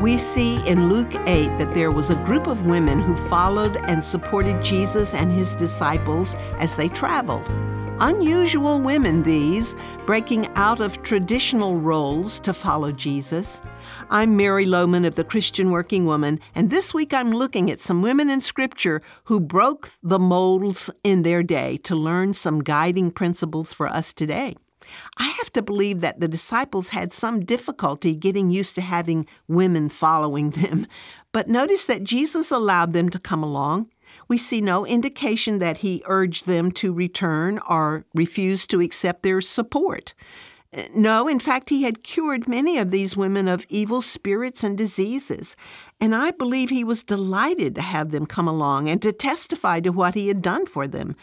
We see in Luke 8 that there was a group of women who followed and supported Jesus and his disciples as they traveled. Unusual women, these, breaking out of traditional roles to follow Jesus. I'm Mary Lowman of the Christian Working Woman, and this week I'm looking at some women in Scripture who broke the molds in their day to learn some guiding principles for us today. I have to believe that the disciples had some difficulty getting used to having women following them, but notice that Jesus allowed them to come along. We see no indication that he urged them to return or refused to accept their support. No, in fact, he had cured many of these women of evil spirits and diseases, and I believe he was delighted to have them come along and to testify to what he had done for them.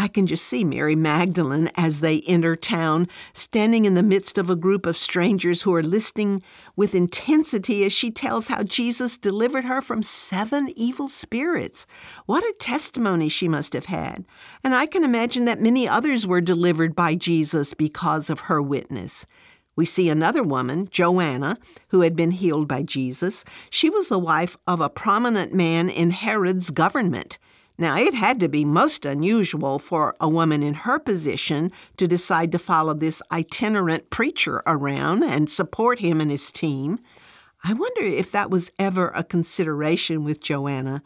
I can just see Mary Magdalene as they enter town, standing in the midst of a group of strangers who are listening with intensity as she tells how Jesus delivered her from seven evil spirits. What a testimony she must have had. And I can imagine that many others were delivered by Jesus because of her witness. We see another woman, Joanna, who had been healed by Jesus. She was the wife of a prominent man in Herod's government. Now, it had to be most unusual for a woman in her position to decide to follow this itinerant preacher around and support him and his team. I wonder if that was ever a consideration with Joanna.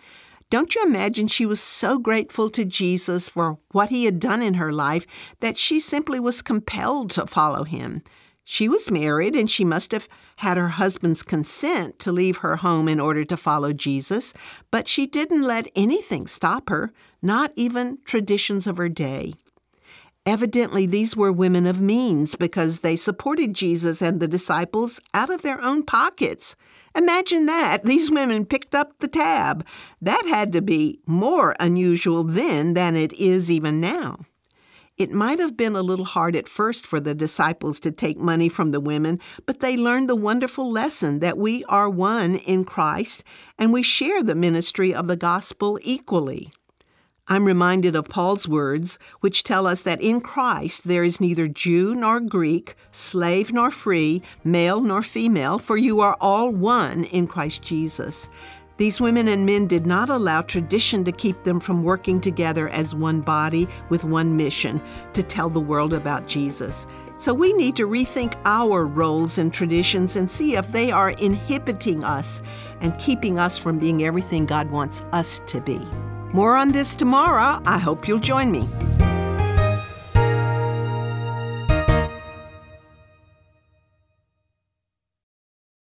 Don't you imagine she was so grateful to Jesus for what he had done in her life that she simply was compelled to follow him? She was married and she must have had her husband's consent to leave her home in order to follow Jesus, but she didn't let anything stop her, not even traditions of her day. Evidently, these were women of means because they supported Jesus and the disciples out of their own pockets. Imagine that. These women picked up the tab. That had to be more unusual then than it is even now. It might have been a little hard at first for the disciples to take money from the women, but they learned the wonderful lesson that we are one in Christ and we share the ministry of the gospel equally. I'm reminded of Paul's words, which tell us that in Christ there is neither Jew nor Greek, slave nor free, male nor female, for you are all one in Christ Jesus. These women and men did not allow tradition to keep them from working together as one body with one mission to tell the world about Jesus. So we need to rethink our roles and traditions and see if they are inhibiting us and keeping us from being everything God wants us to be. More on this tomorrow. I hope you'll join me.